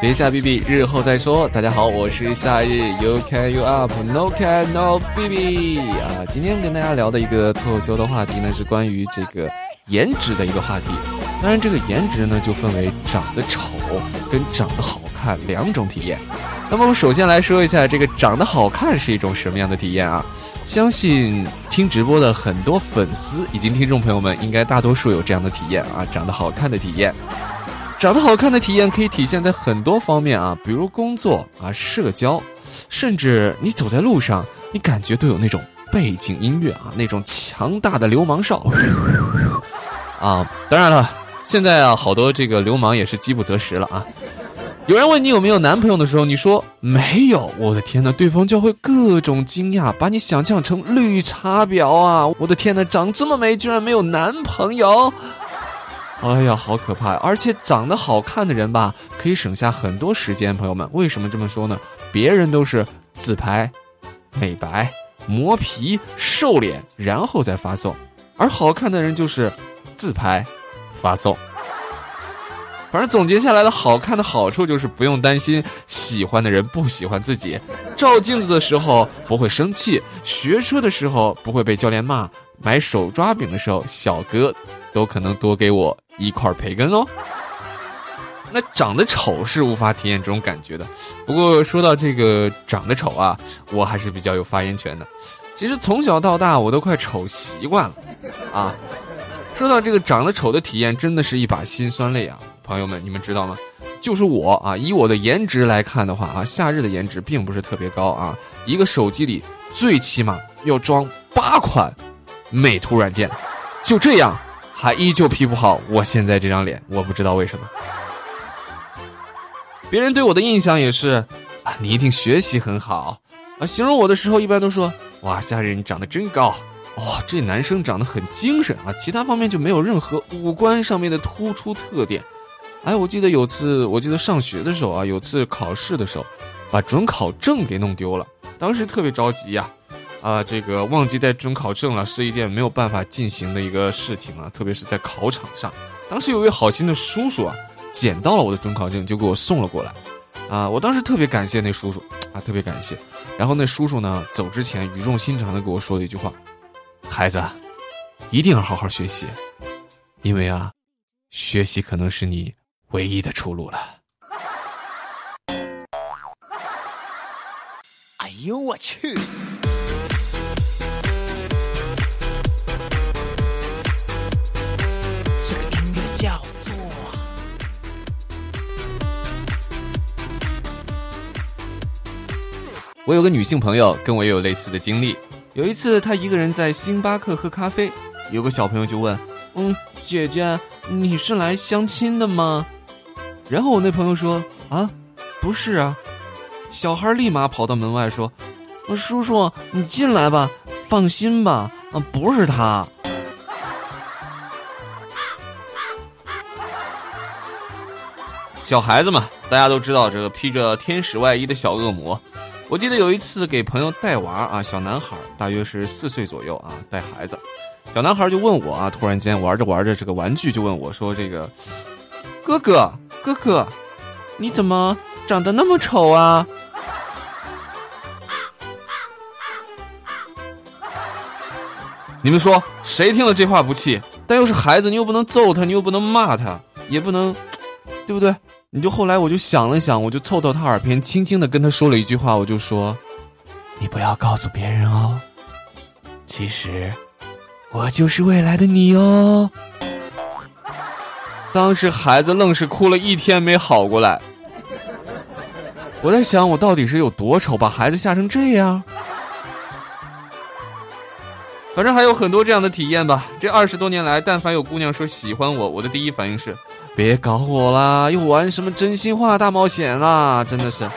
别下 B B，日后再说。大家好，我是夏日，You can you up，No can no B B 啊。今天跟大家聊的一个脱口秀的话题呢，是关于这个颜值的一个话题。当然，这个颜值呢，就分为长得丑跟长得好看两种体验。那么，我们首先来说一下这个长得好看是一种什么样的体验啊？相信听直播的很多粉丝以及听众朋友们，应该大多数有这样的体验啊，长得好看的体验。长得好看的体验可以体现在很多方面啊，比如工作啊、社交，甚至你走在路上，你感觉都有那种背景音乐啊，那种强大的流氓哨 啊。当然了，现在啊，好多这个流氓也是饥不择食了啊。有人问你有没有男朋友的时候，你说没有，我的天呐，对方就会各种惊讶，把你想象成绿茶婊啊！我的天呐，长这么美，居然没有男朋友。哎呀，好可怕！而且长得好看的人吧，可以省下很多时间。朋友们，为什么这么说呢？别人都是自拍、美白、磨皮、瘦脸，然后再发送，而好看的人就是自拍、发送。反正总结下来的好看的好处就是不用担心喜欢的人不喜欢自己，照镜子的时候不会生气，学车的时候不会被教练骂，买手抓饼的时候小哥都可能多给我。一块培根哦，那长得丑是无法体验这种感觉的。不过说到这个长得丑啊，我还是比较有发言权的。其实从小到大我都快丑习惯了啊。说到这个长得丑的体验，真的是一把辛酸泪啊，朋友们，你们知道吗？就是我啊，以我的颜值来看的话啊，夏日的颜值并不是特别高啊。一个手机里最起码要装八款美图软件，就这样。还依旧 P 不好我现在这张脸，我不知道为什么。别人对我的印象也是，啊，你一定学习很好，啊，形容我的时候一般都说，哇，夏日你长得真高，哇，这男生长得很精神啊，其他方面就没有任何五官上面的突出特点。哎，我记得有次，我记得上学的时候啊，有次考试的时候，把准考证给弄丢了，当时特别着急呀。啊这个忘记带准考证了，是一件没有办法进行的一个事情啊，特别是在考场上。当时有位好心的叔叔啊，捡到了我的准考证，就给我送了过来。啊，我当时特别感谢那叔叔啊，特别感谢。然后那叔叔呢，走之前语重心长的跟我说了一句话：“孩子，一定要好好学习，因为啊，学习可能是你唯一的出路了。”哎呦我去！叫做我有个女性朋友，跟我也有类似的经历。有一次，她一个人在星巴克喝咖啡，有个小朋友就问：“嗯，姐姐，你是来相亲的吗？”然后我那朋友说：“啊，不是啊。”小孩立马跑到门外说：“叔叔，你进来吧，放心吧，啊，不是他。”小孩子嘛，大家都知道这个披着天使外衣的小恶魔。我记得有一次给朋友带娃啊，小男孩大约是四岁左右啊，带孩子，小男孩就问我啊，突然间玩着玩着这个玩具就问我说：“这个哥哥哥哥，你怎么长得那么丑啊？”你们说谁听了这话不气？但又是孩子，你又不能揍他，你又不能骂他，也不能，对不对？你就后来我就想了想，我就凑到他耳边，轻轻的跟他说了一句话，我就说：“你不要告诉别人哦，其实我就是未来的你哦。”当时孩子愣是哭了一天没好过来。我在想，我到底是有多丑，把孩子吓成这样？反正还有很多这样的体验吧。这二十多年来，但凡有姑娘说喜欢我，我的第一反应是。别搞我啦！又玩什么真心话大冒险啦？真的是，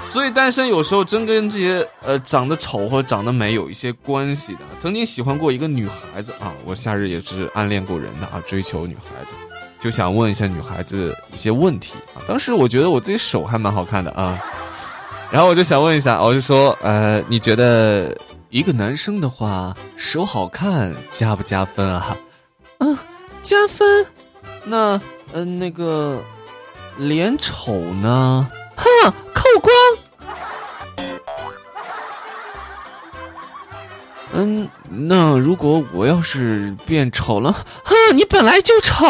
所以单身有时候真跟这些呃长得丑或者长得美有一些关系的。曾经喜欢过一个女孩子啊，我夏日也是暗恋过人的啊，追求女孩子，就想问一下女孩子一些问题啊。当时我觉得我自己手还蛮好看的啊，然后我就想问一下，我就说呃，你觉得一个男生的话手好看加不加分啊？嗯，加分。那嗯，那个脸丑呢？哼，扣光。嗯，那如果我要是变丑了，哼，你本来就丑。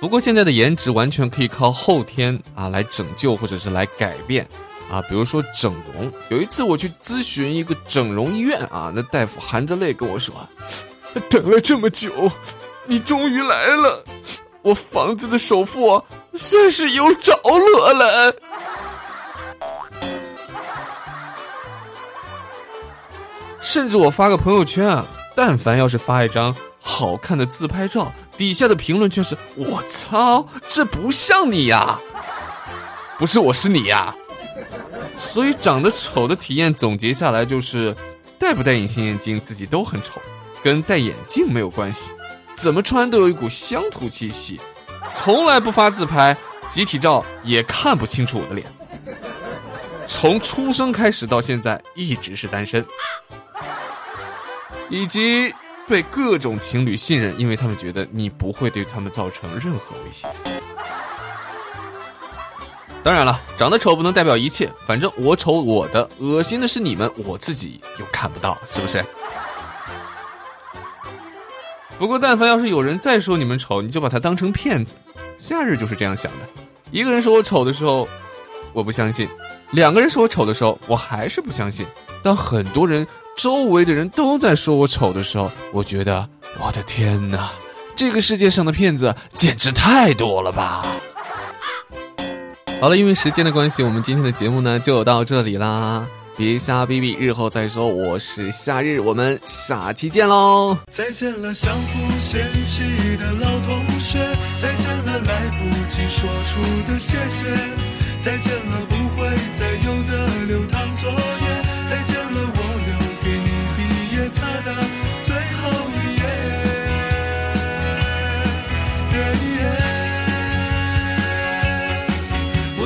不过现在的颜值完全可以靠后天啊来拯救或者是来改变啊，比如说整容。有一次我去咨询一个整容医院啊，那大夫含着泪跟我说：“等了这么久，你终于来了，我房子的首付算是有着落了。” 甚至我发个朋友圈啊，但凡要是发一张。好看的自拍照底下的评论却是“我操，这不像你呀！”不是我是你呀。所以长得丑的体验总结下来就是，戴不戴隐形眼镜自己都很丑，跟戴眼镜没有关系，怎么穿都有一股乡土气息。从来不发自拍，集体照也看不清楚我的脸。从出生开始到现在一直是单身，以及。被各种情侣信任，因为他们觉得你不会对他们造成任何威胁。当然了，长得丑不能代表一切，反正我丑我的，恶心的是你们，我自己又看不到，是不是？不过，但凡要是有人再说你们丑，你就把他当成骗子。夏日就是这样想的：一个人说我丑的时候，我不相信；两个人说我丑的时候，我还是不相信。当很多人。周围的人都在说我丑的时候，我觉得我的天哪，这个世界上的骗子简直太多了吧！好了，因为时间的关系，我们今天的节目呢就到这里啦，别瞎逼逼，日后再说。我是夏日，我们下期见喽！再见了，相互嫌弃的老同学，再见了，来不及说出的谢谢，再见了，不会再有的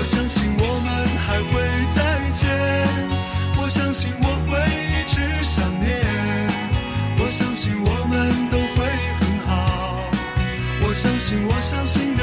我相信我们还会再见，我相信我会一直想念，我相信我们都会很好，我相信我相信的